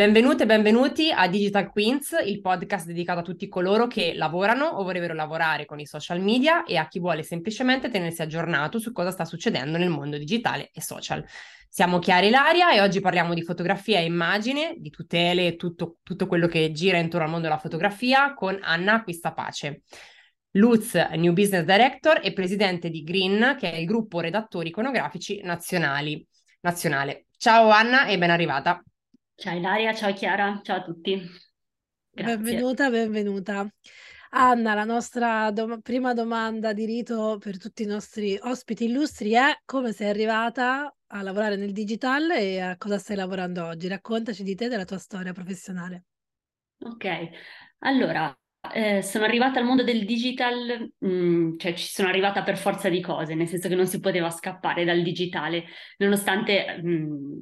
Benvenute e benvenuti a Digital Queens, il podcast dedicato a tutti coloro che lavorano o vorrebbero lavorare con i social media e a chi vuole semplicemente tenersi aggiornato su cosa sta succedendo nel mondo digitale e social. Siamo Chiara Ilaria e oggi parliamo di fotografia e immagine, di tutele e tutto, tutto quello che gira intorno al mondo della fotografia con Anna Acquistapace. Lutz, New Business Director e presidente di Green, che è il gruppo redattori iconografici nazionali, nazionale. Ciao Anna e ben arrivata. Ciao Ilaria, ciao Chiara, ciao a tutti. Grazie. Benvenuta, benvenuta. Anna, la nostra dom- prima domanda di rito per tutti i nostri ospiti illustri è come sei arrivata a lavorare nel digital e a cosa stai lavorando oggi? Raccontaci di te e della tua storia professionale. Ok, allora eh, sono arrivata al mondo del digital, mh, mm, cioè ci sono arrivata per forza di cose, nel senso che non si poteva scappare dal digitale, nonostante mh, mm,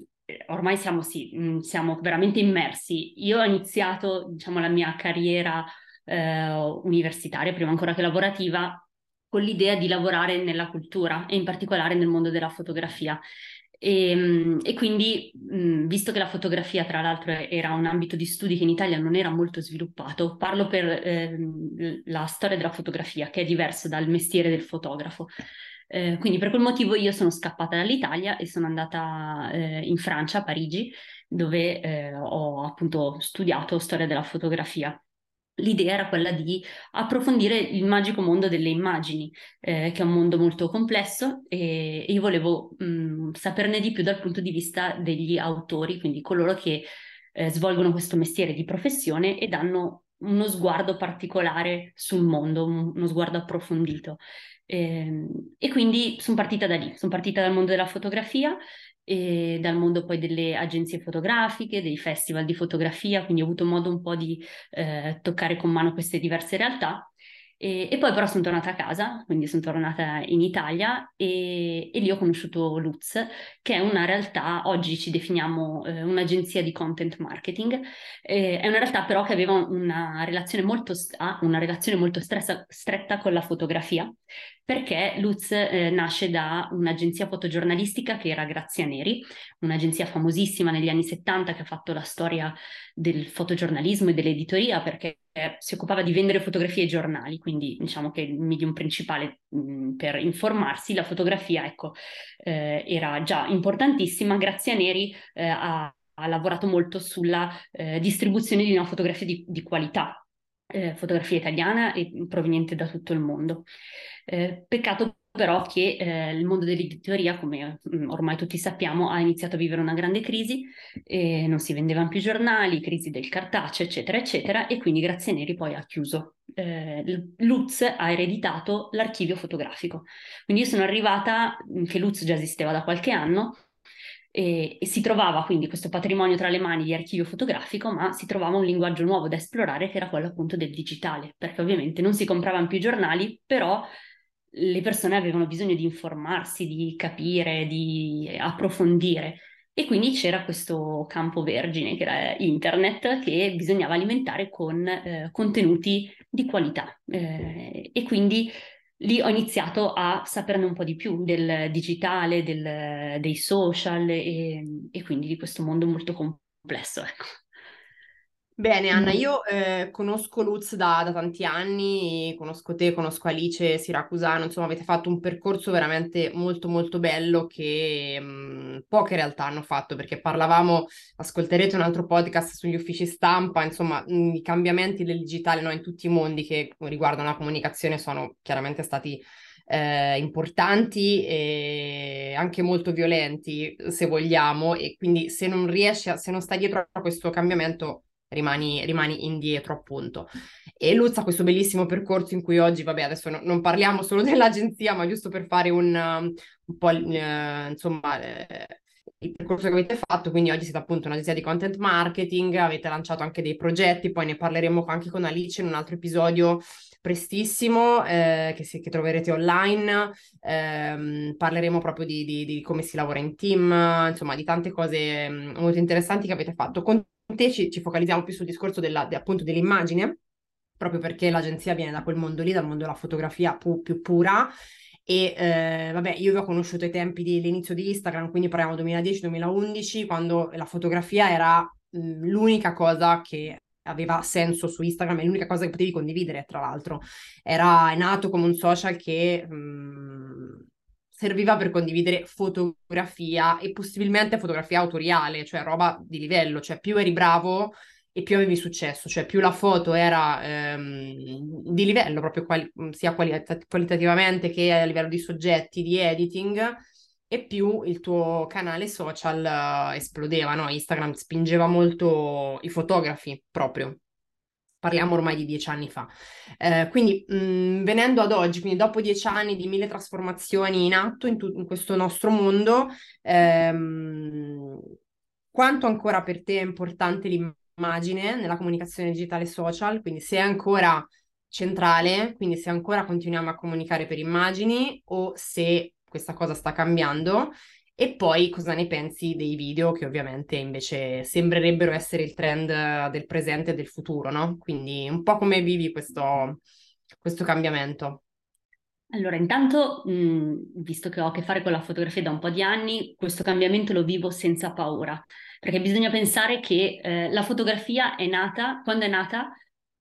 ormai siamo, sì, mm, siamo veramente immersi. Io ho iniziato, diciamo, la mia carriera eh, universitaria, prima ancora che lavorativa, con l'idea di lavorare nella cultura e in particolare nel mondo della fotografia. E, ehm, e, quindi, visto che la fotografia, tra l'altro, era un ambito di studi che in Italia non era molto sviluppato, parlo per eh, la storia della fotografia, che è diverso dal mestiere del fotografo. Eh, quindi per quel motivo io sono scappata dall'Italia e sono andata eh, in Francia, a Parigi, dove eh, ho appunto studiato storia della fotografia. L'idea era quella di approfondire il magico mondo delle immagini, eh, che è un mondo molto complesso e, io volevo mh, mm, saperne di più dal punto di vista degli autori, quindi coloro che eh, svolgono questo mestiere di professione e danno uno sguardo particolare sul mondo, uno sguardo approfondito. E, ehm, e quindi sono partita da lì, sono partita dal mondo della fotografia e dal mondo poi delle agenzie fotografiche, dei festival di fotografia, quindi ho avuto modo un po' di eh, toccare con mano queste diverse realtà. E, e, poi però sono tornata a casa, quindi sono tornata in Italia e, e lì ho conosciuto Lutz, che è una realtà, oggi ci definiamo eh, un'agenzia di content marketing, eh, è una realtà però che aveva una relazione molto, ha una relazione molto stressa, stretta con la fotografia, perché Lutz eh, nasce da un'agenzia fotogiornalistica che era Grazia Neri, un'agenzia famosissima negli anni 70 che ha fatto la storia del fotogiornalismo e dell'editoria perché si occupava di vendere fotografie ai giornali, quindi diciamo che il medium principale mh, per informarsi, la fotografia, ecco, eh, era già importantissima. Grazia Neri eh, ha, ha, lavorato molto sulla eh, distribuzione di una fotografia di, di qualità, eh, fotografia italiana e proveniente da tutto il mondo. Eh, peccato però che eh, il mondo dell'editoria, come mh, mm, ormai tutti sappiamo, ha iniziato a vivere una grande crisi, non si vendevano più giornali, crisi del cartaceo, eccetera, eccetera, e quindi Grazie Neri poi ha chiuso. Eh, Lutz ha ereditato l'archivio fotografico. Quindi io sono arrivata, mm, che Lutz già esisteva da qualche anno, e, e, si trovava quindi questo patrimonio tra le mani di archivio fotografico, ma si trovava un linguaggio nuovo da esplorare che era quello appunto del digitale, perché ovviamente non si compravano più giornali, però le persone avevano bisogno di informarsi, di capire, di approfondire. E quindi c'era questo campo vergine che era internet che bisognava alimentare con eh, contenuti di qualità. Eh, e quindi lì ho iniziato a saperne un po' di più del digitale, del, dei social e, e, quindi di questo mondo molto complesso. Ecco. Bene, Anna, io eh, conosco Lutz da, da, tanti anni, conosco te, conosco Alice Siracusano, insomma avete fatto un percorso veramente molto molto bello che mh, mm, poche realtà hanno fatto, perché parlavamo, ascolterete un altro podcast sugli uffici stampa, insomma mh, mm, i cambiamenti del digitale no, in tutti i mondi che riguardano la comunicazione sono chiaramente stati eh, importanti e anche molto violenti, se vogliamo, e quindi se non riesci a, se non stai dietro a questo cambiamento rimani, rimani indietro appunto. E Lutz ha questo bellissimo percorso in cui oggi, vabbè, adesso no, non parliamo solo dell'agenzia, ma giusto per fare un, un po' eh, insomma eh, il percorso che avete fatto, quindi oggi siete appunto un'agenzia di content marketing, avete lanciato anche dei progetti, poi ne parleremo anche con Alice in un altro episodio prestissimo eh, che, si, che, troverete online, eh, parleremo proprio di, di, di, come si lavora in team, insomma di tante cose mm, molto interessanti che avete fatto. Con ci, ci focalizziamo più sul discorso della, de, appunto dell'immagine proprio perché l'agenzia viene da quel mondo lì, dal mondo della fotografia pu- più pura. E eh, vabbè, io vi ho conosciuto ai tempi dell'inizio di Instagram, quindi parliamo 2010-2011, quando la fotografia era mh, l'unica cosa che aveva senso su Instagram, è l'unica cosa che potevi condividere, tra l'altro. Era nato come un social che mh, serviva per condividere fotografia e possibilmente fotografia autoriale, cioè roba di livello, cioè più eri bravo e più avevi successo, cioè più la foto era ehm, di livello proprio quali- sia qualit- qualitativamente che a livello di soggetti, di editing, e più il tuo canale social uh, esplodeva, no? Instagram spingeva molto i fotografi proprio. Parliamo ormai di dieci anni fa. Eh, quindi, mh, venendo ad oggi, quindi dopo dieci anni di mille trasformazioni in atto in, tu- in questo nostro mondo, ehm, quanto ancora per te è importante l'immagine nella comunicazione digitale social? Quindi se è ancora centrale, quindi se ancora continuiamo a comunicare per immagini o se questa cosa sta cambiando. E poi cosa ne pensi dei video che ovviamente invece sembrerebbero essere il trend del presente e del futuro, no? Quindi un po' come vivi questo, questo cambiamento. Allora, intanto, mh, visto che ho a che fare con la fotografia da un po' di anni, questo cambiamento lo vivo senza paura, perché bisogna pensare che eh, la fotografia è nata, quando è nata,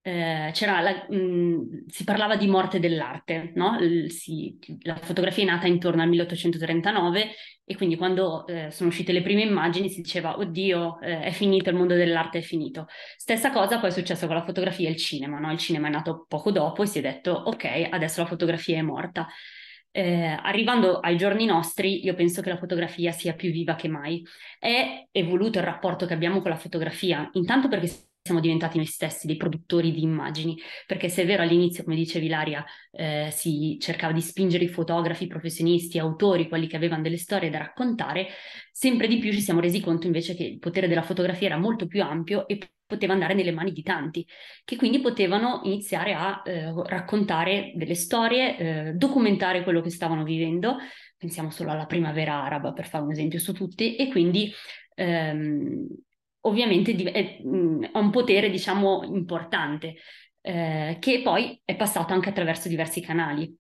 eh, la, mh, si parlava di morte dell'arte, no? L- si, la fotografia è nata intorno al 1839 e quindi quando eh, sono uscite le prime immagini si diceva oddio eh, è finito, il mondo dell'arte è finito. Stessa cosa poi è successo con la fotografia e il cinema, no? il cinema è nato poco dopo e si è detto ok adesso la fotografia è morta. Eh, arrivando ai giorni nostri, io penso che la fotografia sia più viva che mai. È evoluto il rapporto che abbiamo con la fotografia, intanto perché siamo diventati noi stessi dei produttori di immagini, perché se è vero all'inizio, come dice Vilaria, eh, si cercava di spingere i fotografi, professionisti, autori, quelli che avevano delle storie da raccontare, sempre di più ci siamo resi conto invece che il potere della fotografia era molto più ampio e poteva andare nelle mani di tanti, che quindi potevano iniziare a eh, raccontare delle storie, eh, documentare quello che stavano vivendo, pensiamo solo alla primavera araba per fare un esempio su tutti, e quindi ehm, ovviamente è, ha un potere, diciamo, importante, eh, che poi è passato anche attraverso diversi canali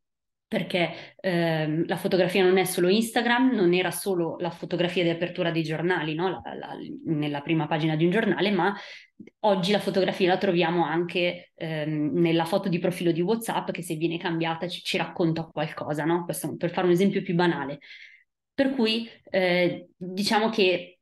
perché ehm, la fotografia non è solo Instagram, non era solo la fotografia di apertura dei giornali, no? la, la, nella prima pagina di un giornale, ma oggi la fotografia la troviamo anche ehm, nella foto di profilo di WhatsApp che se viene cambiata ci, ci racconta qualcosa, no? Questo per fare un esempio più banale. Per cui eh, diciamo che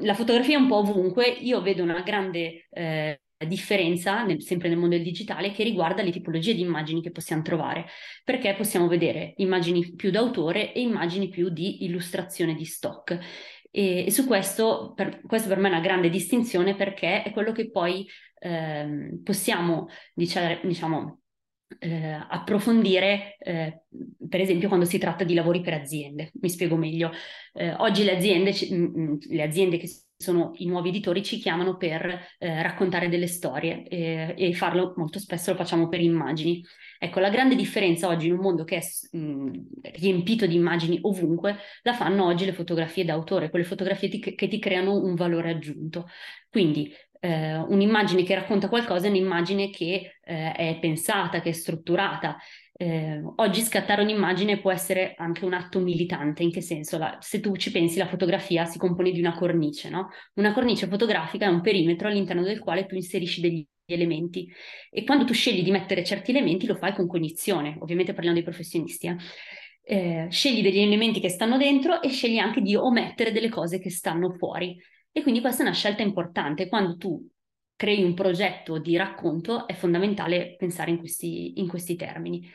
la fotografia è un po' ovunque, io vedo una grande eh, differenza, nel, sempre nel mondo del digitale, che riguarda le tipologie di immagini che possiamo trovare, perché possiamo vedere immagini più d'autore e immagini più di illustrazione di stock. E, e su questo per, questo per me è una grande distinzione perché è quello che poi eh, possiamo, diciamo, diciamo eh, approfondire, eh, per esempio, quando si tratta di lavori per aziende. Mi spiego meglio. Eh, oggi le aziende, mm, mm, le aziende che sono i nuovi editori ci chiamano per eh, raccontare delle storie e, e, farlo molto spesso lo facciamo per immagini. Ecco, la grande differenza oggi in un mondo che è mh, riempito di immagini ovunque, la fanno oggi le fotografie d'autore, quelle fotografie ti, che ti creano un valore aggiunto. Quindi eh, un'immagine che racconta qualcosa è un'immagine che eh, è pensata, che è strutturata. Eh, oggi scattare un'immagine può essere anche un atto militante, in che senso? La, se tu ci pensi, la fotografia si compone di una cornice, no? Una cornice fotografica è un perimetro all'interno del quale tu inserisci degli elementi e quando tu scegli di mettere certi elementi lo fai con cognizione, ovviamente parliamo dei professionisti, eh? Eh, scegli degli elementi che stanno dentro e scegli anche di omettere delle cose che stanno fuori. E quindi questa è una scelta importante. Quando tu crei un progetto di racconto è fondamentale pensare in questi, in questi termini.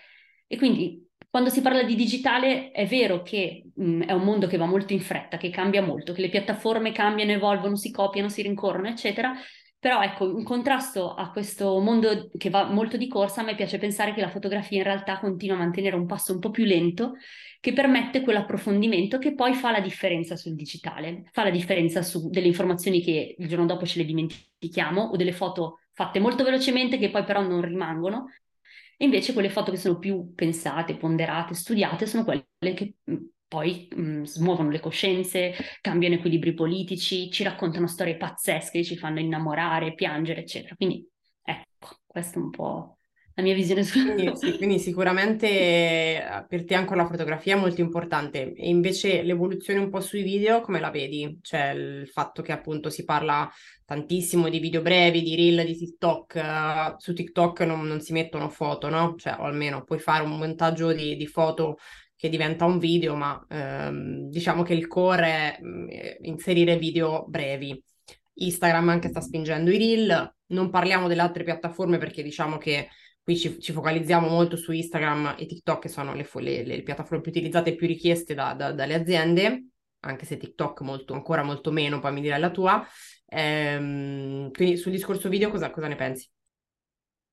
E quindi quando si parla di digitale è vero che mh, è un mondo che va molto in fretta, che cambia molto, che le piattaforme cambiano, evolvono, si copiano, si rincorrono, eccetera, però ecco, in contrasto a questo mondo che va molto di corsa, a me piace pensare che la fotografia in realtà continua a mantenere un passo un po' più lento che permette quell'approfondimento che poi fa la differenza sul digitale, fa la differenza su delle informazioni che il giorno dopo ce le dimentichiamo o delle foto fatte molto velocemente che poi però non rimangono. E invece quelle foto che sono più pensate, ponderate, studiate sono quelle che poi mh, mm, smuovono le coscienze, cambiano equilibri politici, ci raccontano storie pazzesche, ci fanno innamorare, piangere, eccetera. Quindi ecco, Questo è un po' la mia visione su... Quindi, sì, quindi sicuramente eh, per te anche la fotografia è molto importante e invece l'evoluzione un po' sui video come la vedi? Cioè il fatto che appunto si parla tantissimo di video brevi, di reel, di TikTok, uh, su TikTok non, non, si mettono foto, no? Cioè o almeno puoi fare un montaggio di, di foto che diventa un video, ma ehm, diciamo che il core è mh, mm, inserire video brevi. Instagram anche sta spingendo i reel, non parliamo delle altre piattaforme perché diciamo che Qui ci, ci, focalizziamo molto su Instagram e TikTok, che sono le, le, le piattaforme più utilizzate e più richieste da, da, dalle aziende, anche se TikTok molto, ancora molto meno, poi mi dirai la tua. Ehm, quindi sul discorso video cosa, cosa ne pensi?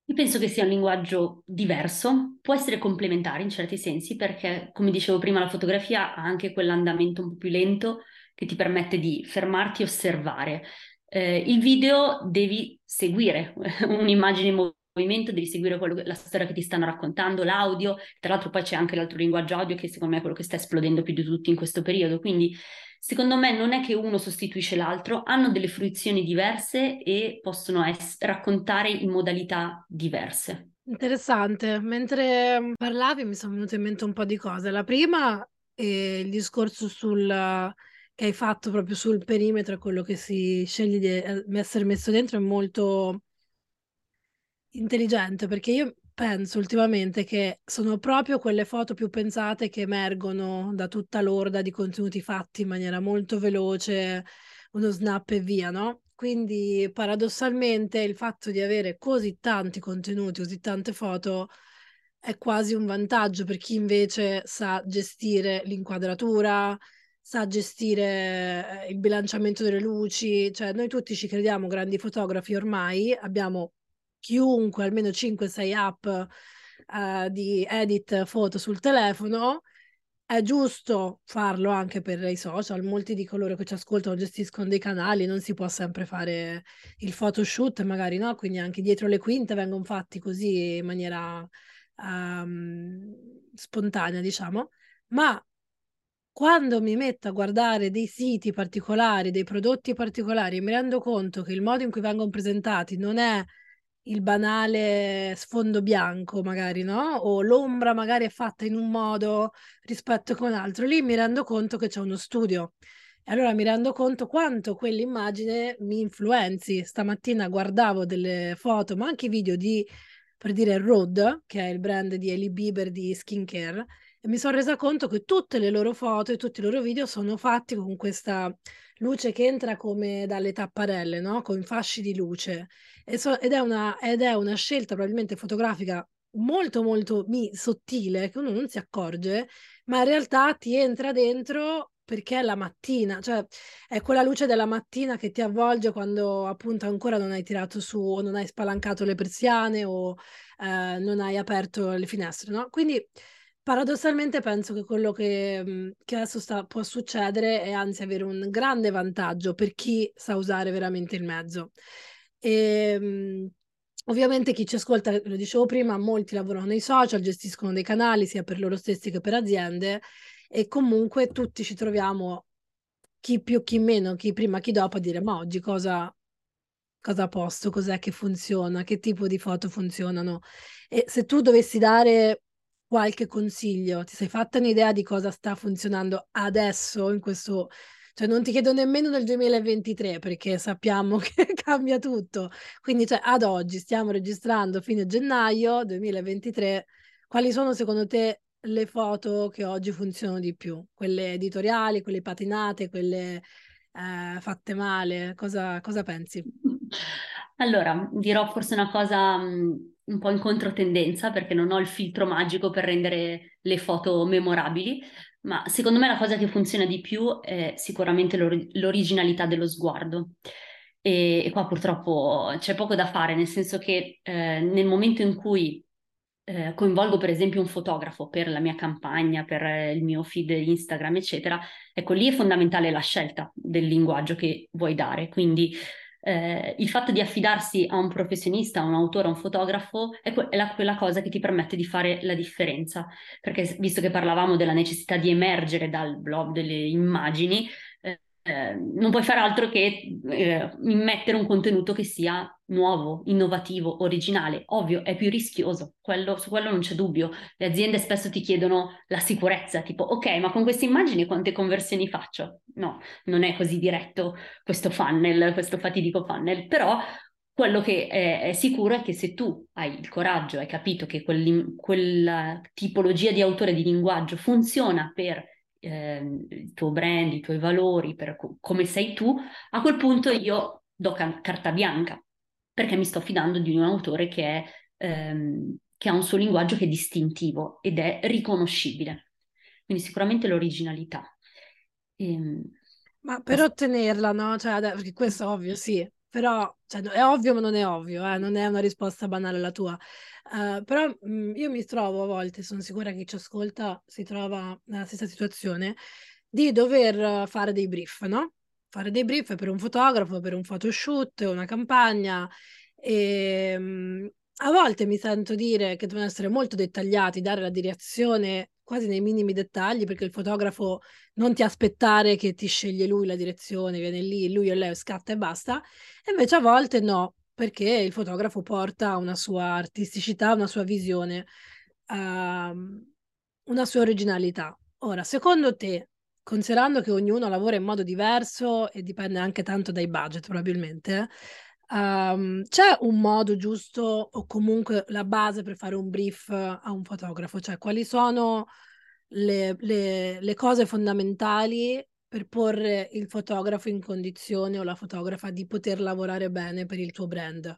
Io penso che sia un linguaggio diverso, può essere complementare in certi sensi perché, come dicevo prima, la fotografia ha anche quell'andamento un po' più lento che ti permette di fermarti e osservare. Eh, il video devi seguire un'immagine movimento, devi seguire quello, la storia che ti stanno raccontando, l'audio, tra l'altro poi c'è anche l'altro linguaggio audio che secondo me è quello che sta esplodendo più di tutti in questo periodo, quindi secondo me non è che uno sostituisce l'altro, hanno delle fruizioni diverse e possono es- raccontare in modalità diverse. Interessante, mentre parlavi mi sono venute in mente un po' di cose. La prima è il discorso sul che hai fatto proprio sul perimetro, quello che si sceglie di eh, essere messo dentro è molto intelligente perché io penso ultimamente che sono proprio quelle foto più pensate che emergono da tutta l'orda di contenuti fatti in maniera molto veloce, uno snap e via, no? Quindi paradossalmente il fatto di avere così tanti contenuti, così tante foto è quasi un vantaggio per chi invece sa gestire l'inquadratura, sa gestire eh, il bilanciamento delle luci, cioè noi tutti ci crediamo grandi fotografi ormai, abbiamo chiunque almeno 5-6 app uh, di edit foto sul telefono. È giusto farlo anche per i social, molti di coloro che ci ascoltano gestiscono dei canali, non si può sempre fare il photoshoot, magari no, quindi anche dietro le quinte vengono fatti così in maniera um, spontanea, diciamo, ma quando mi metto a guardare dei siti particolari, dei prodotti particolari, mi rendo conto che il modo in cui vengono presentati non è il banale sfondo bianco, magari, no? O l'ombra magari è fatta in un modo rispetto con l'altro. Lì mi rendo conto che c'è uno studio. E allora mi rendo conto quanto quell'immagine mi influenzi. Stamattina guardavo delle foto, ma anche video di, per dire, Rode, che è il brand di Ellie Bieber di skincare, e mi sono resa conto che tutte le loro foto e tutti i loro video sono fatti con questa luce che entra come dalle tapparelle, no? Con fasci di luce. Ed, è una, ed, è una, scelta probabilmente fotografica molto molto mi, sottile che uno non si accorge, ma in realtà ti entra dentro perché è la mattina, cioè è quella luce della mattina che ti avvolge quando appunto ancora non hai tirato su o non hai spalancato le persiane o eh, non hai aperto le finestre, no? Quindi Paradossalmente penso che quello che, mhmm, che adesso sta, può succedere è anzi avere un grande vantaggio per chi sa usare veramente il mezzo. E, ehm, ovviamente chi ci ascolta, lo dicevo prima, molti lavorano nei social, gestiscono dei canali sia per loro stessi che per aziende e comunque tutti ci troviamo, chi più, chi meno, chi prima, chi dopo, a dire ma oggi cosa, cosa posto, cos'è che funziona, che tipo di foto funzionano. E se tu dovessi dare qualche consiglio? Ti sei fatta un'idea di cosa sta funzionando adesso in questo cioè non ti chiedo nemmeno nel 2023 perché sappiamo che cambia tutto. Quindi cioè, ad oggi stiamo registrando fine gennaio 2023. Quali sono secondo te le foto che oggi funzionano di più? Quelle editoriali, quelle patinate, quelle eh, fatte male? Cosa, cosa pensi? Allora, dirò forse una cosa mh, un po' in controtendenza perché non ho il filtro magico per rendere le foto memorabili, ma secondo me la cosa che funziona di più è sicuramente l'or- l'originalità dello sguardo. E, e, qua purtroppo c'è poco da fare, nel senso che eh, nel momento in cui eh, coinvolgo per esempio un fotografo per la mia campagna, per il mio feed Instagram, eccetera, ecco lì è fondamentale la scelta del linguaggio che vuoi dare. Quindi eh, il fatto di affidarsi a un professionista, a un autore, a un fotografo è, que- è la, quella cosa che ti permette di fare la differenza. Perché visto che parlavamo della necessità di emergere dal blog delle immagini, eh, eh, non puoi fare altro che eh, immettere un contenuto che sia nuovo, innovativo, originale. Ovvio, è più rischioso, quello, su quello non c'è dubbio. Le aziende spesso ti chiedono la sicurezza, tipo, ok, ma con queste immagini quante conversioni faccio? No, non è così diretto questo funnel, questo fatidico funnel, però quello che è, è, sicuro è che se tu hai il coraggio, hai capito che quella tipologia di autore di linguaggio funziona per eh, il tuo brand, i tuoi valori, per co- come sei tu, a quel punto io do can- carta bianca, perché mi sto fidando di un autore che, è, ehm, che ha un suo linguaggio che è distintivo ed è riconoscibile. Quindi sicuramente l'originalità. Ehm, Ma per ottenerla, no? Cioè, perché questo è ovvio, sì, però cioè, è ovvio ma non è ovvio, eh? non è una risposta banale la tua. Uh, però mh, mm, io mi trovo a volte, sono sicura che chi ci ascolta si trova nella stessa situazione, di dover fare dei brief, no? Fare dei brief per un fotografo, per un photoshoot, una campagna. E, mh, mm, a volte mi sento dire che devono essere molto dettagliati, dare la direzione quasi nei minimi dettagli, perché il fotografo non ti aspettare che ti sceglie lui la direzione, viene lì, lui e lei scatta e basta, e invece a volte no, perché il fotografo porta una sua artisticità, una sua visione, uh, una sua originalità. Ora, secondo te, considerando che ognuno lavora in modo diverso e dipende anche tanto dai budget probabilmente, um, c'è un modo giusto o comunque la base per fare un brief a un fotografo? Cioè, quali sono le, le, le cose fondamentali per porre il fotografo in condizione o la fotografa di poter lavorare bene per il tuo brand?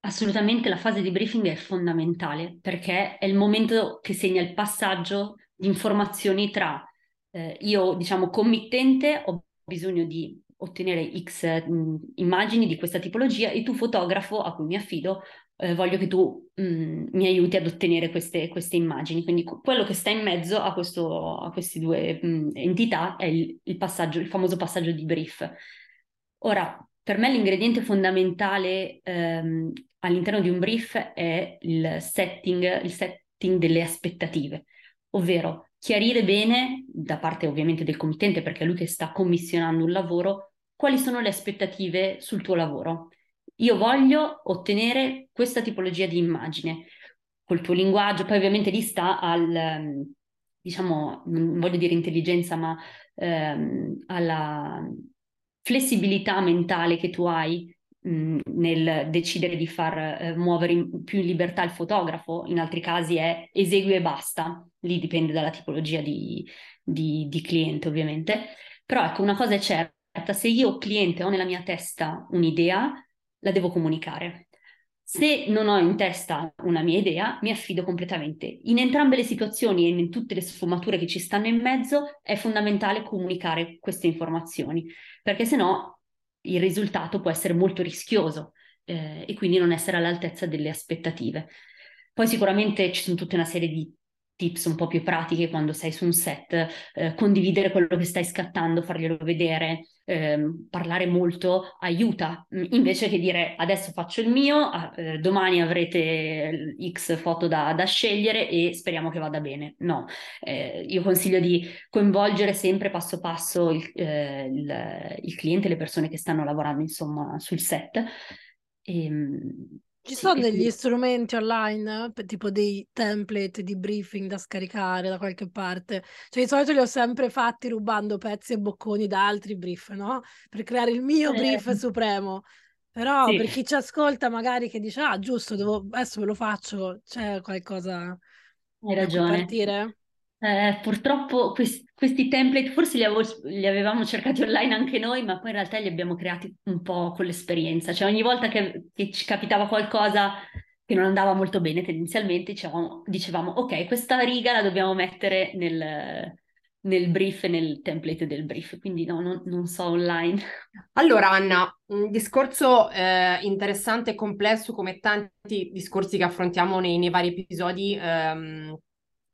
Assolutamente la fase di briefing è fondamentale perché è il momento che segna il passaggio di informazioni tra eh, io, diciamo, committente, ho bisogno di ottenere X mh, immagini di questa tipologia e tu fotografo a cui mi affido eh, voglio che tu mh, mm, mi aiuti ad ottenere queste, queste, immagini. Quindi quello che sta in mezzo a, questo, a queste due mh, mm, entità è il, il, passaggio, il famoso passaggio di brief. Ora, per me l'ingrediente fondamentale ehm, all'interno di un brief è il setting, il setting delle aspettative, ovvero chiarire bene, da parte ovviamente del committente, perché è lui che sta commissionando un lavoro, quali sono le aspettative sul tuo lavoro? Io voglio ottenere questa tipologia di immagine. Col tuo linguaggio, poi ovviamente lì sta al, ehm, diciamo, non voglio dire intelligenza, ma ehm, alla flessibilità mentale che tu hai mh, nel decidere di far eh, muovere in, più in libertà il fotografo, in altri casi è esegui e basta, lì dipende dalla tipologia di, di, di cliente ovviamente, però ecco una cosa è certa, se io cliente ho nella mia testa un'idea, la devo comunicare. Se non ho in testa una mia idea, mi affido completamente. In entrambe le situazioni e in tutte le sfumature che ci stanno in mezzo è fondamentale comunicare queste informazioni, perché se no il risultato può essere molto rischioso eh, e quindi non essere all'altezza delle aspettative. Poi sicuramente ci sono tutta una serie di tips un po' più pratiche quando sei su un set, eh, condividere quello che stai scattando, farglielo vedere, eh, parlare molto aiuta, mm, invece che dire adesso faccio il mio, eh, domani avrete X foto da, da, scegliere e speriamo che vada bene. No, eh, io consiglio di coinvolgere sempre passo passo il, eh, il, il cliente, le persone che stanno lavorando insomma sul set. E, ehm, ci sono degli strumenti online, tipo dei template di briefing da scaricare da qualche parte? Cioè, di solito li ho sempre fatti rubando pezzi e bocconi da altri brief, no? Per creare il mio eh. brief supremo. Però sì. per chi ci ascolta, magari che dice, ah, giusto, devo... adesso ve lo faccio, c'è qualcosa Hai ragione. partire? Eh, purtroppo questi, questi template forse li, avevo, li, avevamo cercati online anche noi, ma poi in realtà li abbiamo creati un po' con l'esperienza. Cioè ogni volta che, che ci capitava qualcosa che non andava molto bene tendenzialmente, dicevamo, dicevamo ok, questa riga la dobbiamo mettere nel, nel brief nel template del brief, quindi no, non, non so online. Allora Anna, un discorso eh, interessante e complesso come tanti discorsi che affrontiamo nei, nei vari episodi. Ehm,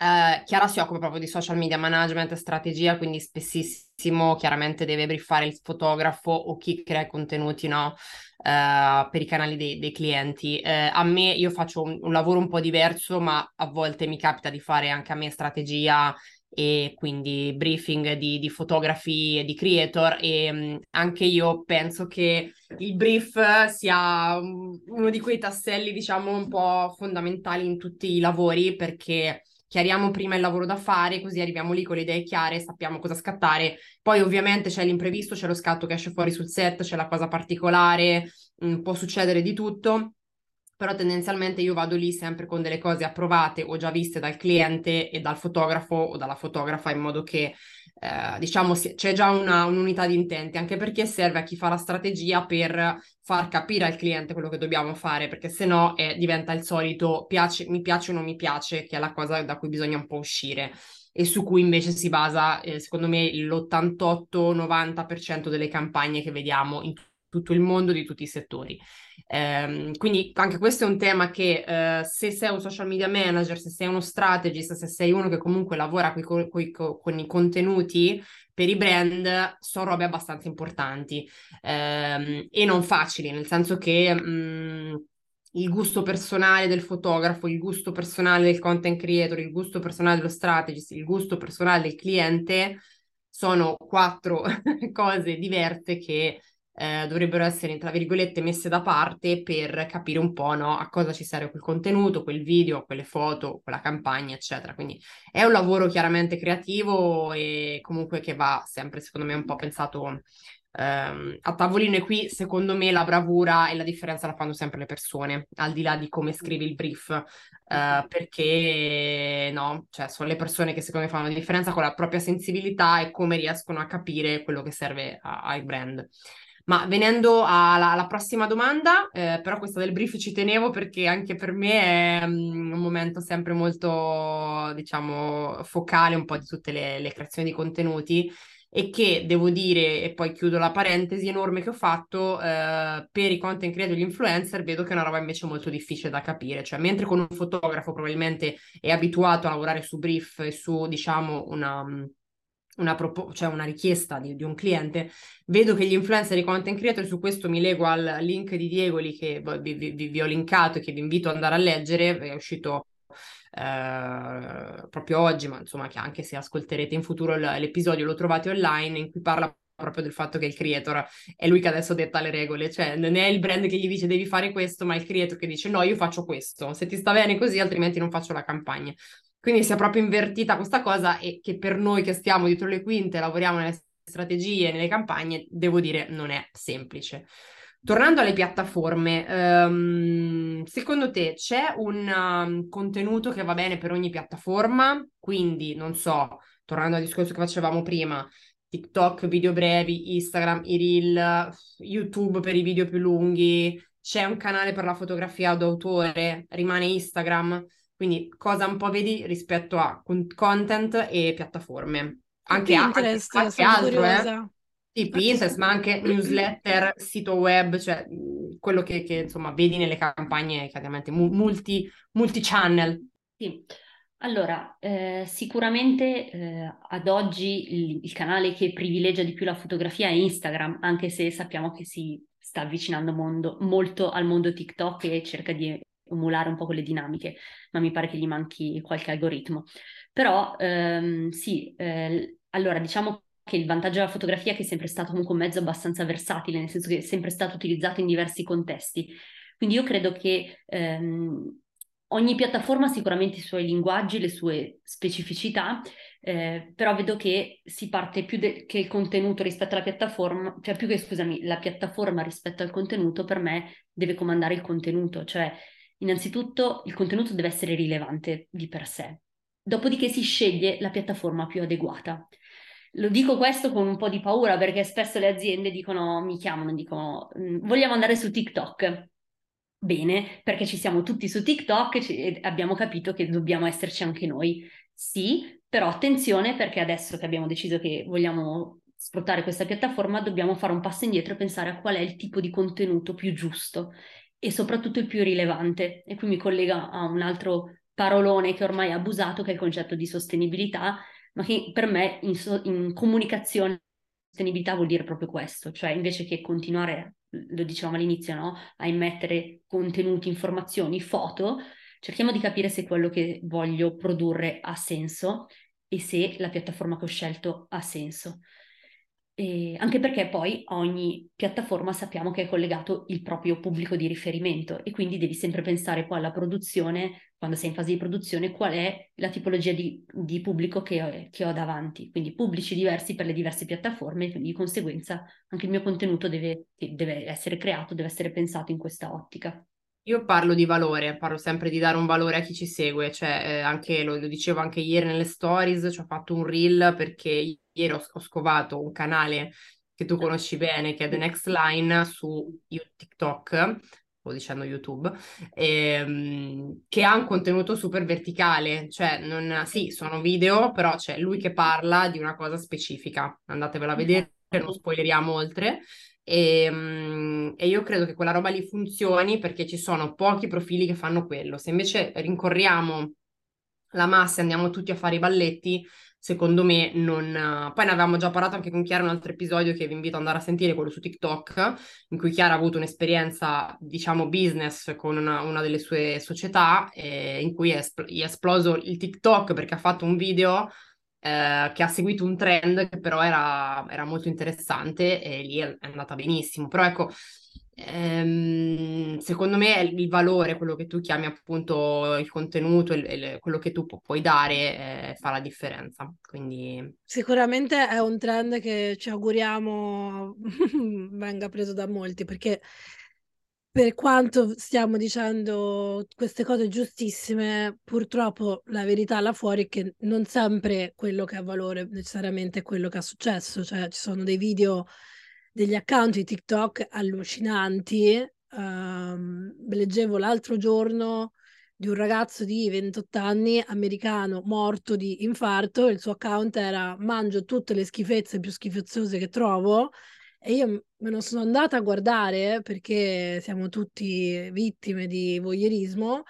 Uh, Chiara si occupa proprio di social media management e strategia, quindi spessissimo chiaramente deve briefare il fotografo o chi crea contenuti no? uh, per i canali dei, dei clienti. Uh, a me io faccio un, un, lavoro un po' diverso, ma a volte mi capita di fare anche a me strategia e quindi briefing di, di fotografi e di creator e mh, anche io penso che il brief sia uno di quei tasselli diciamo un po' fondamentali in tutti i lavori perché chiariamo prima il lavoro da fare, così arriviamo lì con le idee chiare, sappiamo cosa scattare. Poi ovviamente c'è l'imprevisto, c'è lo scatto che esce fuori sul set, c'è la cosa particolare, mh, può succedere di tutto però tendenzialmente io vado lì sempre con delle cose approvate o già viste dal cliente e dal fotografo o dalla fotografa in modo che eh, diciamo c'è già una, un'unità di intenti, anche perché serve a chi fa la strategia per far capire al cliente quello che dobbiamo fare, perché se no eh, diventa il solito piace, mi piace o non mi piace, che è la cosa da cui bisogna un po' uscire e su cui invece si basa, eh, secondo me, l'88-90% delle campagne che vediamo in tutto il mondo, di tutti i settori. Eh, quindi anche questo è un tema che eh, se sei un social media manager, se sei uno strategist, se sei uno che comunque lavora coi, coi, coi, con i contenuti per i brand, sono robe abbastanza importanti. Eh, e non facili, nel senso che mh, mm, il gusto personale del fotografo, il gusto personale del content creator, il gusto personale dello strategist, il gusto personale del cliente sono quattro cose diverse che eh, dovrebbero essere, tra virgolette, messe da parte per capire un po' no, a cosa ci serve quel contenuto, quel video, quelle foto, quella campagna, eccetera. Quindi è un lavoro chiaramente creativo e comunque che va sempre, secondo me, un po' pensato ehm, a tavolino. E qui, secondo me, la bravura e la differenza la fanno sempre le persone, al di là di come scrivi il brief, eh, perché no, cioè sono le persone che secondo me fanno la differenza con la propria sensibilità e come riescono a capire quello che serve a- ai brand. Ma venendo alla, alla prossima domanda, eh, però questa del brief ci tenevo perché anche per me è um, un momento sempre molto, diciamo, focale un po' di tutte le, le creazioni di contenuti. E che devo dire, e poi chiudo la parentesi enorme che ho fatto, eh, per i content creator e gli influencer vedo che è una roba invece molto difficile da capire, cioè mentre con un fotografo probabilmente è abituato a lavorare su brief e su, diciamo, una una, propo- cioè una richiesta di, di, un cliente, vedo che gli influencer e i content creator, su questo mi leggo al link di Diegoli che vi, vi, vi ho linkato e che vi invito ad andare a leggere, è uscito eh, proprio oggi, ma insomma che anche se ascolterete in futuro l'episodio lo trovate online, in cui parla proprio del fatto che il creator è lui che adesso detta le regole, cioè non è il brand che gli dice devi fare questo, ma il creator che dice no, io faccio questo, se ti sta bene così, altrimenti non faccio la campagna. Quindi si è proprio invertita questa cosa e che per noi che stiamo dietro le quinte, lavoriamo nelle strategie, nelle campagne, devo dire non è semplice. Tornando alle piattaforme, um, secondo te c'è un um, contenuto che va bene per ogni piattaforma? Quindi, non so, tornando al discorso che facevamo prima, TikTok, video brevi, Instagram, i reel, YouTube per i video più lunghi, c'è un canale per la fotografia d'autore, rimane Instagram? Quindi cosa un po' vedi rispetto a content e piattaforme. Anche, Pinterest, anche, anche altro, eh? Sì, Pinterest, ma anche newsletter, sito web, cioè quello che, che insomma vedi nelle campagne chiaramente multi, multi-channel. Sì. Allora, eh, sicuramente eh, ad oggi il, il, canale che privilegia di più la fotografia è Instagram, anche se sappiamo che si sta avvicinando mondo, molto al mondo TikTok e cerca di emulare un po' quelle dinamiche, ma mi pare che gli manchi qualche algoritmo. Però ehm, sì, eh, allora diciamo che il vantaggio della fotografia è che è sempre stato comunque un mezzo abbastanza versatile, nel senso che è sempre stato utilizzato in diversi contesti. Quindi io credo che ehm, ogni piattaforma ha sicuramente i suoi linguaggi, le sue specificità, eh, però vedo che si parte più de- che il contenuto rispetto alla piattaforma, cioè più che, scusami, la piattaforma rispetto al contenuto per me deve comandare il contenuto, cioè Innanzitutto il contenuto deve essere rilevante di per sé, dopodiché si sceglie la piattaforma più adeguata. Lo dico questo con un po' di paura perché spesso le aziende dicono, mi chiamano dicono mm, vogliamo andare su TikTok. Bene, perché ci siamo tutti su TikTok e abbiamo capito che dobbiamo esserci anche noi. Sì, però attenzione perché adesso che abbiamo deciso che vogliamo sfruttare questa piattaforma dobbiamo fare un passo indietro e pensare a qual è il tipo di contenuto più giusto e soprattutto il più rilevante. E qui mi collega a un altro parolone che ormai è abusato, che è il concetto di sostenibilità, ma che per me in, so- in comunicazione sostenibilità vuol dire proprio questo, cioè invece che continuare, lo dicevamo all'inizio, no? a immettere contenuti, informazioni, foto, cerchiamo di capire se quello che voglio produrre ha senso e se la piattaforma che ho scelto ha senso. E anche perché poi ogni piattaforma sappiamo che è collegato il proprio pubblico di riferimento e quindi devi sempre pensare poi alla produzione, quando sei in fase di produzione, qual è la tipologia di, di pubblico che ho, che ho, davanti. Quindi pubblici diversi per le diverse piattaforme, quindi di conseguenza anche il mio contenuto deve, deve essere creato, deve essere pensato in questa ottica. Io parlo di valore, parlo sempre di dare un valore a chi ci segue, cioè eh, anche, lo, lo, dicevo anche ieri nelle stories, ci ho fatto un reel perché ieri ho, ho, scovato un canale che tu conosci bene, che è The Next Line su TikTok, sto dicendo YouTube, ehm, che ha un contenuto super verticale, cioè non, sì, sono video, però c'è lui che parla di una cosa specifica, andatevela a vedere, non spoileriamo oltre. E, um, e, io credo che quella roba lì funzioni perché ci sono pochi profili che fanno quello. Se invece rincorriamo la massa e andiamo tutti a fare i balletti, secondo me non... Poi ne avevamo già parlato anche con Chiara in un altro episodio che vi invito ad andare a sentire, quello su TikTok, in cui Chiara ha avuto un'esperienza, diciamo, business con una, una delle sue società, eh, in cui è, espl- è esploso il TikTok perché ha fatto un video eh, che ha seguito un trend che però era, era, molto interessante e lì è, andata benissimo. Però ecco, ehm, secondo me il valore, quello che tu chiami appunto il contenuto, il, il, quello che tu pu- puoi dare, eh, fa la differenza. Quindi... Sicuramente è un trend che ci auguriamo venga preso da molti perché per quanto stiamo dicendo queste cose giustissime, purtroppo la verità là fuori è che non sempre quello che ha valore necessariamente è quello che ha successo, cioè ci sono dei video degli account di TikTok allucinanti. Um, leggevo l'altro giorno di un ragazzo di 28 anni americano morto di infarto, il suo account era mangio tutte le schifezze più schifezzose che trovo e io me lo sono andata a guardare perché siamo tutti vittime di voyeurismo. Ho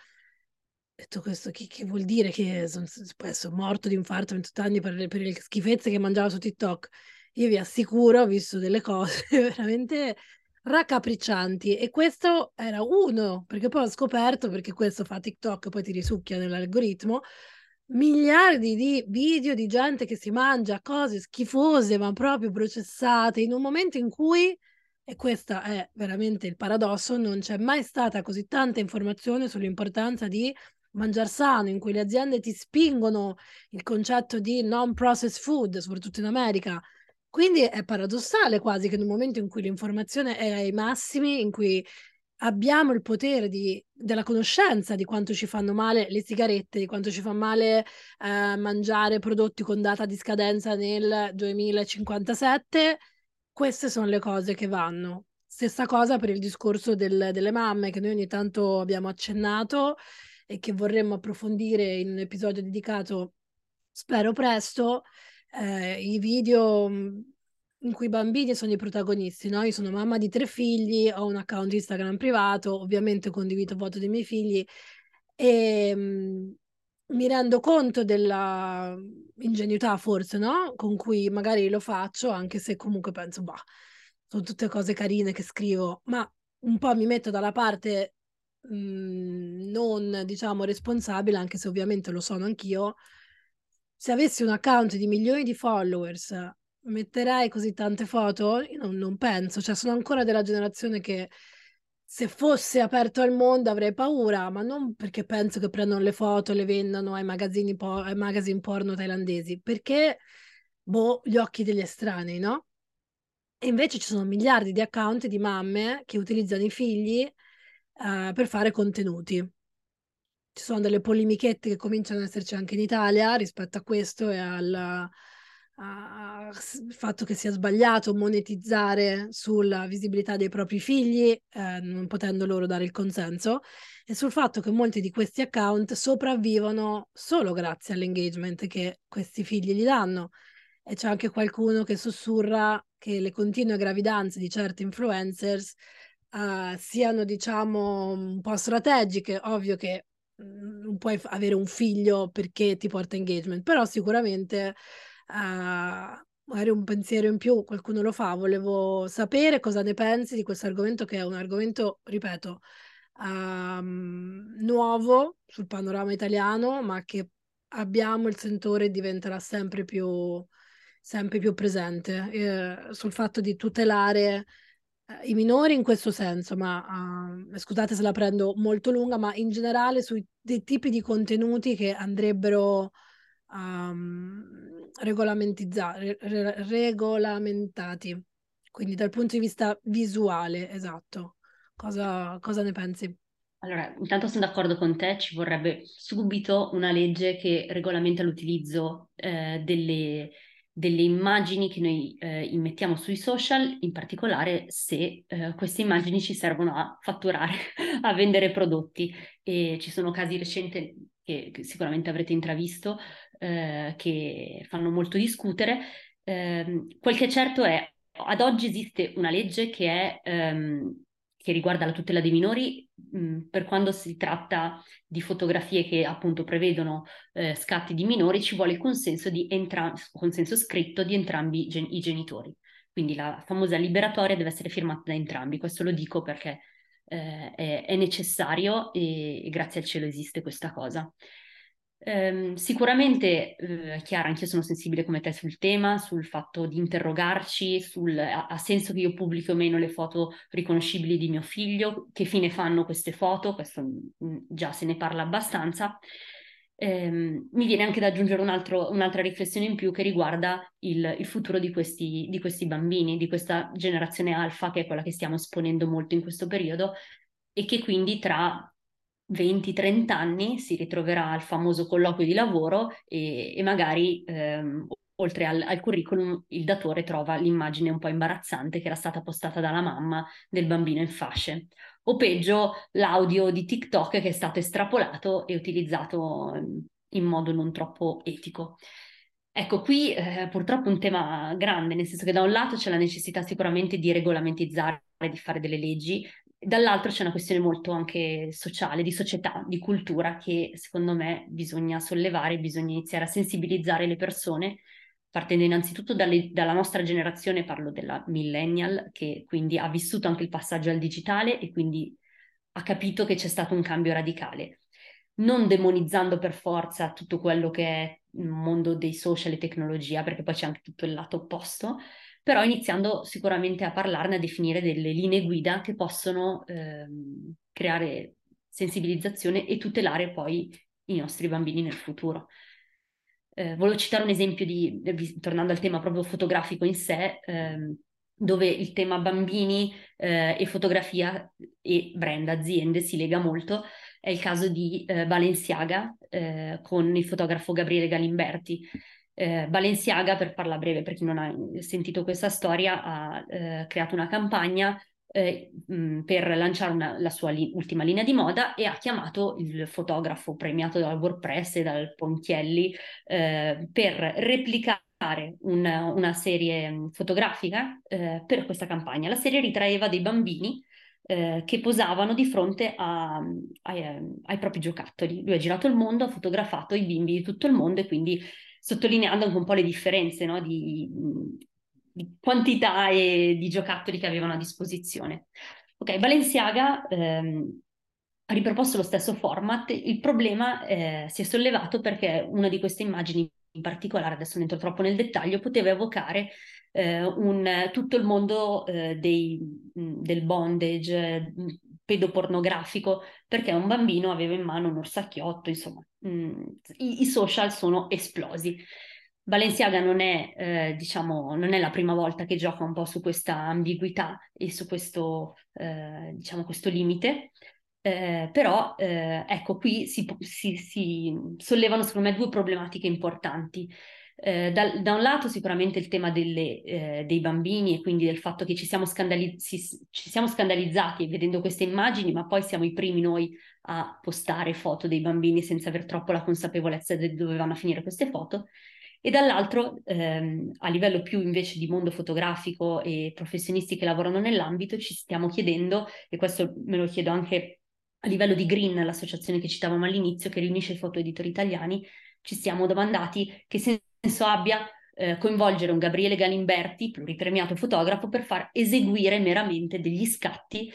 detto questo, che, che vuol dire che sono, sono morto di infarto a 28 anni per, per le schifezze che mangiavo su TikTok? Io vi assicuro, ho visto delle cose veramente raccapriccianti e questo era uno, perché poi ho scoperto, perché questo fa TikTok, poi ti risucchia nell'algoritmo, miliardi di video di gente che si mangia cose schifose ma proprio processate in un momento in cui e questo è veramente il paradosso, non c'è mai stata così tanta informazione sull'importanza di mangiare sano, in cui le aziende ti spingono il concetto di non processed food, soprattutto in America. Quindi è paradossale quasi che in un momento in cui l'informazione è ai massimi, in cui abbiamo il potere di, della conoscenza di quanto ci fanno male le sigarette, di quanto ci fa male eh, mangiare prodotti con data di scadenza nel 2057, queste sono le cose che vanno. Stessa cosa per il discorso del, delle mamme che noi ogni tanto abbiamo accennato e che vorremmo approfondire in un episodio dedicato, spero presto. Eh, I video in cui i bambini sono i protagonisti, no? Io sono mamma di tre figli, ho un account Instagram privato, ovviamente condivido foto dei miei figli e mh, mi rendo conto della ingenuità forse, no? Con cui magari lo faccio, anche se comunque penso, bah, sono tutte cose carine che scrivo, ma un po' mi metto dalla parte mh, non, diciamo, responsabile, anche se ovviamente lo sono anch'io. Se avessi un account di milioni di followers metterei così tante foto? Io non, non penso, cioè sono ancora della generazione che se fosse aperto al mondo avrei paura, ma non perché penso che prendono le foto, le vendano ai magazzini po- ai magazine porno thailandesi, perché boh, gli occhi degli estranei, no? E invece ci sono miliardi di account di mamme che utilizzano i figli uh, per fare contenuti. Ci sono delle polemichette che cominciano ad esserci anche in Italia rispetto a questo e al il fatto che sia sbagliato monetizzare sulla visibilità dei propri figli, eh, non potendo loro dare il consenso, e sul fatto che molti di questi account sopravvivono solo grazie all'engagement che questi figli gli danno. E c'è anche qualcuno che sussurra che le continue gravidanze di certi influencers uh, siano, diciamo, un po' strategiche. Ovvio che mm, non puoi avere un figlio perché ti porta engagement, però sicuramente magari un pensiero in più, qualcuno lo fa, volevo sapere cosa ne pensi di questo argomento che è un argomento, ripeto, um, nuovo sul panorama italiano, ma che abbiamo il sentore diventerà sempre più, sempre più presente eh, sul fatto di tutelare eh, i minori in questo senso, ma uh, scusate se la prendo molto lunga, ma in generale sui tipi di contenuti che andrebbero um, regolamentati, regolamentati. Quindi dal punto di vista visuale, esatto. Cosa, cosa ne pensi? Allora, intanto sono d'accordo con te, ci vorrebbe subito una legge che regolamenta l'utilizzo eh, delle, delle, immagini che noi eh, immettiamo sui social, in particolare se eh, queste immagini ci servono a fatturare, a vendere prodotti. E ci sono casi recenti che sicuramente avrete intravisto eh, che fanno molto discutere. Ehm, quel che è certo è, ad oggi esiste una legge che è... Ehm, che riguarda la tutela dei minori mh, per quando si tratta di fotografie che appunto prevedono eh, scatti di minori ci vuole il consenso, di entra- consenso scritto di entrambi gen- i genitori. Quindi la famosa liberatoria deve essere firmata da entrambi, questo lo dico perché eh, è, è, necessario e, e grazie al cielo esiste questa cosa. Eh, sicuramente, eh, Chiara, anch'io sono sensibile come te sul tema, sul fatto di interrogarci, sul ha, ha, senso che io pubblichi o meno le foto riconoscibili di mio figlio, che fine fanno queste foto, questo mh, mm, già se ne parla abbastanza. Eh, mi viene anche da aggiungere un altro, un'altra riflessione in più che riguarda il, il futuro di questi, di questi bambini, di questa generazione alfa, che è quella che stiamo esponendo molto in questo periodo, e che quindi tra 20-30 anni si ritroverà al famoso colloquio di lavoro e, e magari ehm, oltre al, al, curriculum il datore trova l'immagine un po' imbarazzante che era stata postata dalla mamma del bambino in fasce. O peggio l'audio di TikTok che è stato estrapolato e utilizzato ehm, in modo non troppo etico. Ecco, qui eh, purtroppo un tema grande, nel senso che da un lato c'è la necessità sicuramente di regolamentizzare, di fare delle leggi, Dall'altro c'è una questione molto anche sociale, di società, di cultura che secondo me bisogna sollevare, bisogna iniziare a sensibilizzare le persone, partendo innanzitutto dalle, dalla nostra generazione, parlo della millennial, che quindi ha vissuto anche il passaggio al digitale e quindi ha capito che c'è stato un cambio radicale. Non demonizzando per forza tutto quello che è il mondo dei social e tecnologia, perché poi c'è anche tutto il lato opposto, però iniziando sicuramente a parlarne, a definire delle linee guida che possono ehm, creare sensibilizzazione e tutelare poi i nostri bambini nel futuro. Eh, volevo citare un esempio di, tornando al tema proprio fotografico in sé, ehm, dove il tema bambini eh, e fotografia e brand aziende si lega molto, è il caso di eh, Balenciaga eh, con il fotografo Gabriele Galimberti eh, Balenciaga, per farla breve, per chi non ha sentito questa storia, ha eh, creato una campagna eh, mh, per lanciare una, la sua li- ultima linea di moda e ha chiamato il fotografo premiato dal WordPress e dal Ponchielli eh, per replicare una, una serie fotografica eh, per questa campagna. La serie ritraeva dei bambini eh, che posavano di fronte a, ai, ai propri giocattoli. Lui ha girato il mondo, ha fotografato i bimbi di tutto il mondo e quindi sottolineando anche un po' le differenze no? di, di, quantità e di giocattoli che avevano a disposizione. Ok, Balenciaga ehm, ha riproposto lo stesso format, il problema eh, si è sollevato perché una di queste immagini in particolare, adesso non entro troppo nel dettaglio, poteva evocare eh, un, tutto il mondo eh, dei, del bondage, pedopornografico perché un bambino aveva in mano un orsacchiotto, insomma, mh, mm, i, i, social sono esplosi. Balenciaga non è, eh, diciamo, non è la prima volta che gioca un po' su questa ambiguità e su questo, eh, diciamo, questo limite, eh, però eh, ecco qui si, si, si sollevano secondo me due problematiche importanti. Eh, da, da, un lato sicuramente il tema delle, eh, dei bambini e quindi del fatto che ci siamo, scandali- ci siamo scandalizzati vedendo queste immagini, ma poi siamo i primi noi a postare foto dei bambini senza aver troppo la consapevolezza di dove vanno a finire queste foto. E dall'altro, ehm, a livello più invece di mondo fotografico e professionisti che lavorano nell'ambito, ci stiamo chiedendo, e questo me lo chiedo anche a livello di Green, l'associazione che citavamo all'inizio, che riunisce i foto editori italiani, ci siamo domandati che senso senso abbia eh, coinvolgere un Gabriele Galimberti, pluripremiato fotografo, per far eseguire meramente degli scatti,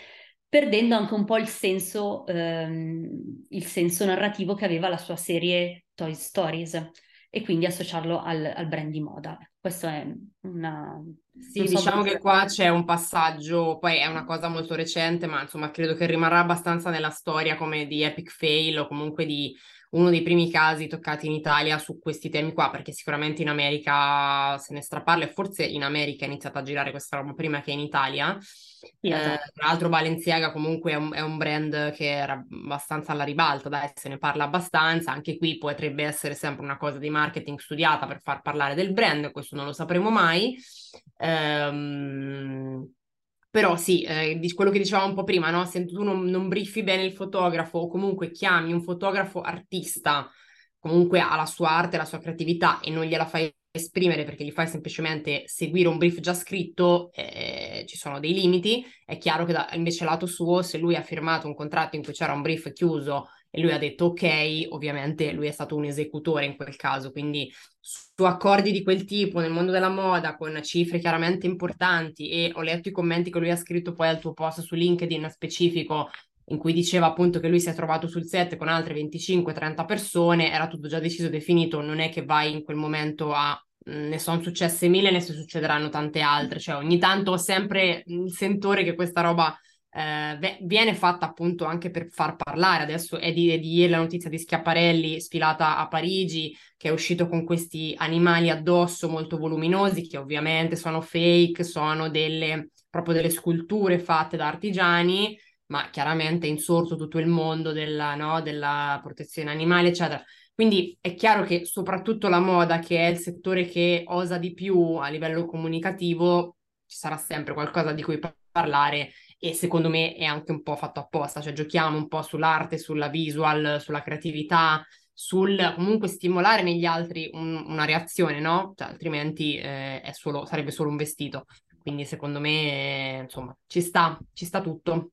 perdendo anche un po' il senso, ehm, il senso narrativo che aveva la sua serie Toy Stories e quindi associarlo al, al brand di moda. Questo è una... Sì, so diciamo che qua c'è un passaggio, poi è una cosa molto recente, ma insomma credo che rimarrà abbastanza nella storia come di epic fail o comunque di uno dei primi casi toccati in Italia su questi temi qua, perché sicuramente in America se ne straparla e forse in America è iniziata a girare questa roba prima che in Italia. Sì, esatto. eh, tra l'altro Balenciaga comunque è un, è un, brand che era abbastanza alla ribalta, dai, se ne parla abbastanza, anche qui potrebbe essere sempre una cosa di marketing studiata per far parlare del brand, questo non lo sapremo mai. Ehm, però sì, eh, quello che dicevamo un po' prima, no? se tu non, non briefi bene il fotografo o comunque chiami un fotografo artista, comunque ha la sua arte, la sua creatività e non gliela fai esprimere perché gli fai semplicemente seguire un brief già scritto, eh, ci sono dei limiti. È chiaro che da, invece lato suo, se lui ha firmato un contratto in cui c'era un brief chiuso e lui ha detto ok, ovviamente lui è stato un esecutore in quel caso, quindi su accordi di quel tipo nel mondo della moda con cifre chiaramente importanti e ho letto i commenti che lui ha scritto poi al tuo post su LinkedIn specifico in cui diceva appunto che lui si è trovato sul set con altre 25-30 persone, era tutto già deciso, definito, non è che vai in quel momento a ne sono successe mille, ne succederanno tante altre, cioè ogni tanto ho sempre il sentore che questa roba eh, viene fatta appunto anche per far parlare. Adesso è di, è di, ieri la notizia di Schiaparelli sfilata a Parigi, che è uscito con questi animali addosso molto voluminosi, che ovviamente sono fake, sono delle, proprio delle sculture fatte da artigiani, ma chiaramente è insorto tutto il mondo della, no, della protezione animale, eccetera. Quindi è chiaro che soprattutto la moda, che è il settore che osa di più a livello comunicativo, ci sarà sempre qualcosa di cui parlare e secondo me è anche un po' fatto apposta, cioè giochiamo un po' sull'arte, sulla visual, sulla creatività, sul comunque stimolare negli altri un, una reazione, no? Cioè, altrimenti eh, solo, sarebbe solo un vestito. Quindi secondo me, eh, insomma, ci sta, ci sta tutto.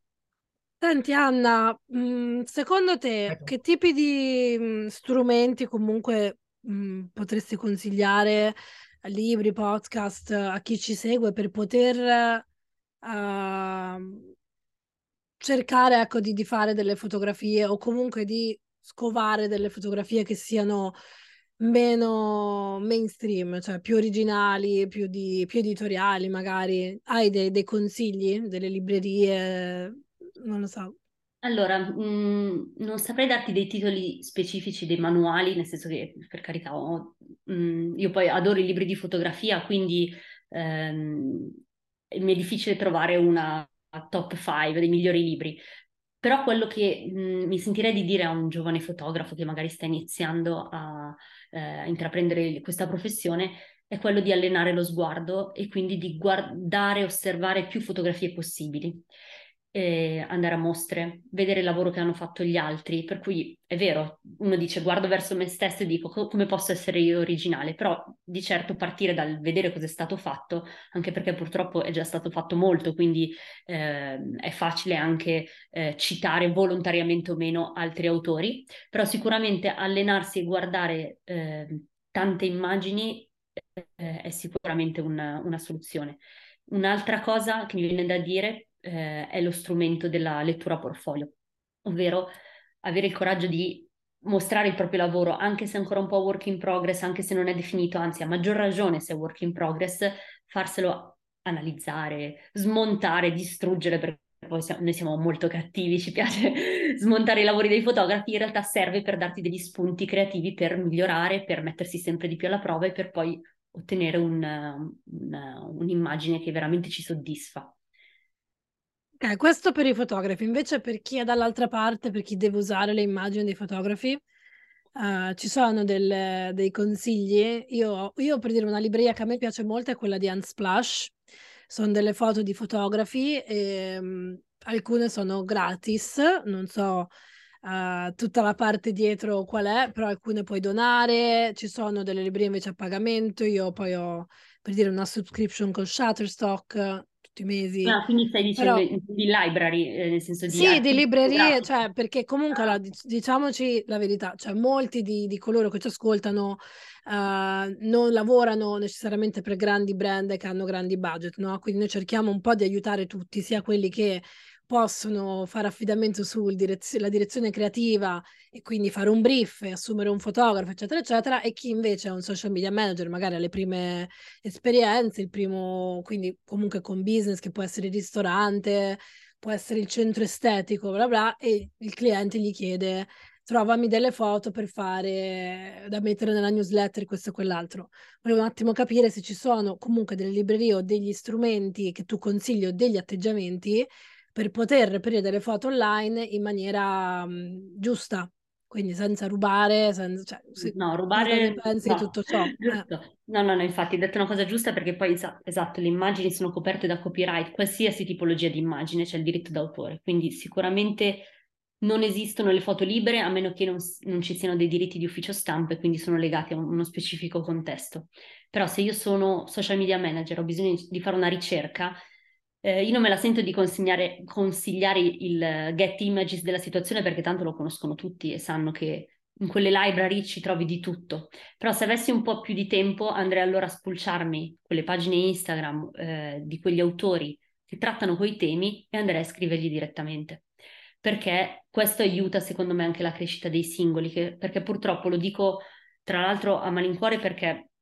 Senti Anna, mm, secondo te che tipi di mm, strumenti comunque mm, potresti consigliare, libri, podcast, a chi ci segue per poter uh, cercare ecco, di, di fare delle fotografie o comunque di scovare delle fotografie che siano meno mainstream, cioè più originali, più, di, più editoriali magari. Hai dei, dei consigli, delle librerie? Non lo so. Allora, mh, mm, non saprei darti dei titoli specifici dei manuali, nel senso che per carità ho, mh, mm, io poi adoro i libri di fotografia, quindi ehm, mi è difficile trovare una top 5 dei migliori libri. Però quello che mh, mm, mi sentirei di dire a un giovane fotografo che magari sta iniziando a eh, intraprendere questa professione è quello di allenare lo sguardo e quindi di guardare osservare più fotografie possibili eh, andare a mostre, vedere il lavoro che hanno fatto gli altri, per cui è vero, uno dice guardo verso me stesso e dico co- come posso essere io originale, però di certo partire dal vedere cosa è stato fatto, anche perché purtroppo è già stato fatto molto, quindi eh, è facile anche eh, citare volontariamente o meno altri autori, però sicuramente allenarsi e guardare ehm, tante immagini eh, è sicuramente una, una soluzione. Un'altra cosa che mi viene da dire eh, è lo strumento della lettura portfolio, ovvero avere il coraggio di mostrare il proprio lavoro, anche se ancora un po' work in progress, anche se non è definito, anzi a maggior ragione se è work in progress, farselo analizzare, smontare, distruggere, perché poi siamo, noi siamo molto cattivi, ci piace smontare i lavori dei fotografi, in realtà serve per darti degli spunti creativi per migliorare, per mettersi sempre di più alla prova e per poi ottenere un, un, un'immagine che veramente ci soddisfa. Ok, questo per i fotografi, invece per chi è dall'altra parte, per chi deve usare le immagini dei fotografi, uh, ci sono del, dei consigli. Io, io, per dire una libreria che a me piace molto è quella di Unsplash, sono delle foto di fotografi e um, alcune sono gratis, non so uh, tutta la parte dietro qual è, però alcune puoi donare, ci sono delle librerie invece a pagamento, io poi ho per dire una subscription con Shutterstock tutti i mesi. Ah, quindi stai dicendo Però... di library, eh, nel senso di... Sì, di librerie, cioè, perché comunque, allora, diciamoci la verità, cioè molti di, di coloro che ci ascoltano uh, non lavorano necessariamente per grandi brand che hanno grandi budget, no? Quindi noi cerchiamo un po' di aiutare tutti, sia quelli che possono fare affidamento sulla direz- direzione creativa e quindi fare un brief assumere un fotografo, eccetera, eccetera, e chi invece è un social media manager, magari ha le prime esperienze, il primo, quindi comunque con business che può essere il ristorante, può essere il centro estetico, bla bla, e il cliente gli chiede trovami delle foto per fare da mettere nella newsletter questo e quell'altro. Volevo un attimo capire se ci sono comunque delle librerie o degli strumenti che tu consigli o degli atteggiamenti per poter reperire delle foto online in maniera mh, giusta, quindi senza rubare, senza, cioè, se, no, rubare pensi no. tutto ciò. Eh. No, no, no, infatti hai detto una cosa giusta perché poi esatto, le immagini sono coperte da copyright, qualsiasi tipologia di immagine c'è il diritto d'autore, quindi sicuramente non esistono le foto libere a meno che non, non, ci siano dei diritti di ufficio stampa e quindi sono legati a uno specifico contesto. Però se io sono social media manager, ho bisogno di fare una ricerca, eh, io non me la sento di consigliare, il get images della situazione perché tanto lo conoscono tutti e sanno che in quelle library ci trovi di tutto. Però se avessi un po' più di tempo andrei allora a spulciarmi quelle pagine Instagram eh, di quegli autori che trattano quei temi e andrei a scrivergli direttamente perché questo aiuta secondo me anche la crescita dei singoli, che, perché purtroppo lo dico tra l'altro a malincuore perché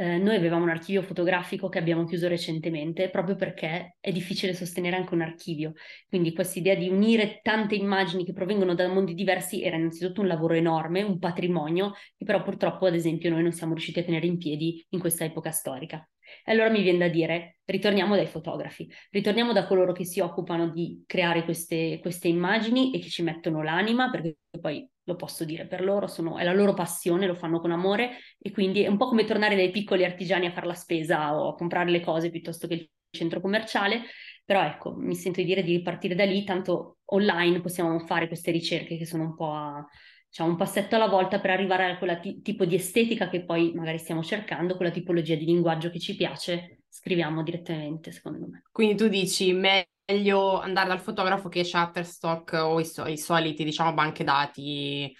eh, noi avevamo un archivio fotografico che abbiamo chiuso recentemente proprio perché è difficile sostenere anche un archivio. Quindi questa idea di unire tante immagini che provengono da mondi diversi era innanzitutto un lavoro enorme, un patrimonio, che però purtroppo ad esempio noi non siamo riusciti a tenere in piedi in questa epoca storica. E allora mi viene da dire, ritorniamo dai fotografi, ritorniamo da coloro che si occupano di creare queste, queste immagini e che ci mettono l'anima, perché poi lo posso dire per loro, sono, è la loro passione, lo fanno con amore e quindi è un po' come tornare dai piccoli artigiani a fare la spesa o a comprare le cose piuttosto che il centro commerciale, però ecco, mi sento di dire di ripartire da lì, tanto online possiamo fare queste ricerche che sono un po' a, diciamo, un passetto alla volta per arrivare a quel t- tipo di estetica che poi magari stiamo cercando, quella tipologia di linguaggio che ci piace, scriviamo direttamente, secondo me. Quindi tu dici meglio andare dal fotografo che Shutterstock o i, so- i soliti, diciamo, banche dati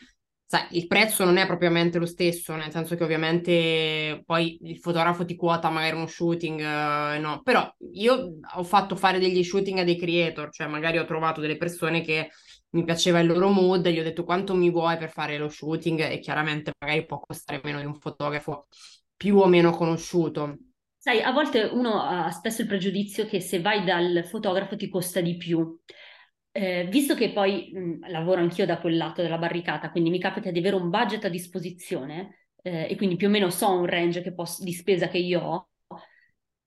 sai, il prezzo non è propriamente lo stesso, nel senso che ovviamente poi il fotografo ti quota magari uno shooting, eh, no, però io ho fatto fare degli shooting a dei creator, cioè magari ho trovato delle persone che mi piaceva il loro mood, gli ho detto quanto mi vuoi per fare lo shooting e chiaramente magari può costare meno di un fotografo più o meno conosciuto. Sai, a volte uno ha spesso il pregiudizio che se vai dal fotografo ti costa di più. Eh, visto che poi mh, lavoro anch'io da quel lato della barricata, quindi mi capita di avere un budget a disposizione eh, e quindi più o meno so un range posso, di spesa che io ho,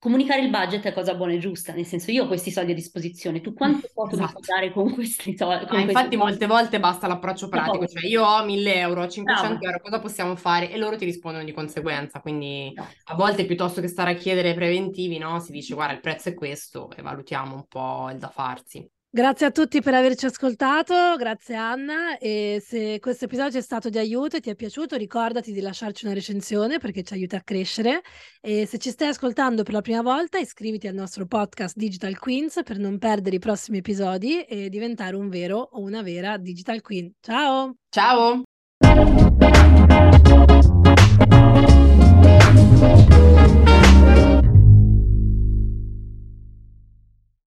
comunicare il budget è cosa buona e giusta, nel senso io ho questi soldi a disposizione, tu quanto foto esatto. mi puoi dare con questi soldi? Ah, infatti molte volte basta l'approccio pratico, cioè io ho 1000 euro, 500 Bravo. euro, cosa possiamo fare? E loro ti rispondono di conseguenza, quindi no. a volte piuttosto che stare a chiedere preventivi, no? Si dice guarda il prezzo è questo e valutiamo un po' il da farsi. Grazie a tutti per averci ascoltato, grazie Anna e se questo episodio è stato di aiuto e ti è piaciuto ricordati di lasciarci una recensione perché ci aiuta a crescere e se ci stai ascoltando per la prima volta iscriviti al nostro podcast Digital Queens per non perdere i prossimi episodi e diventare un vero o una vera Digital Queen. Ciao! Ciao!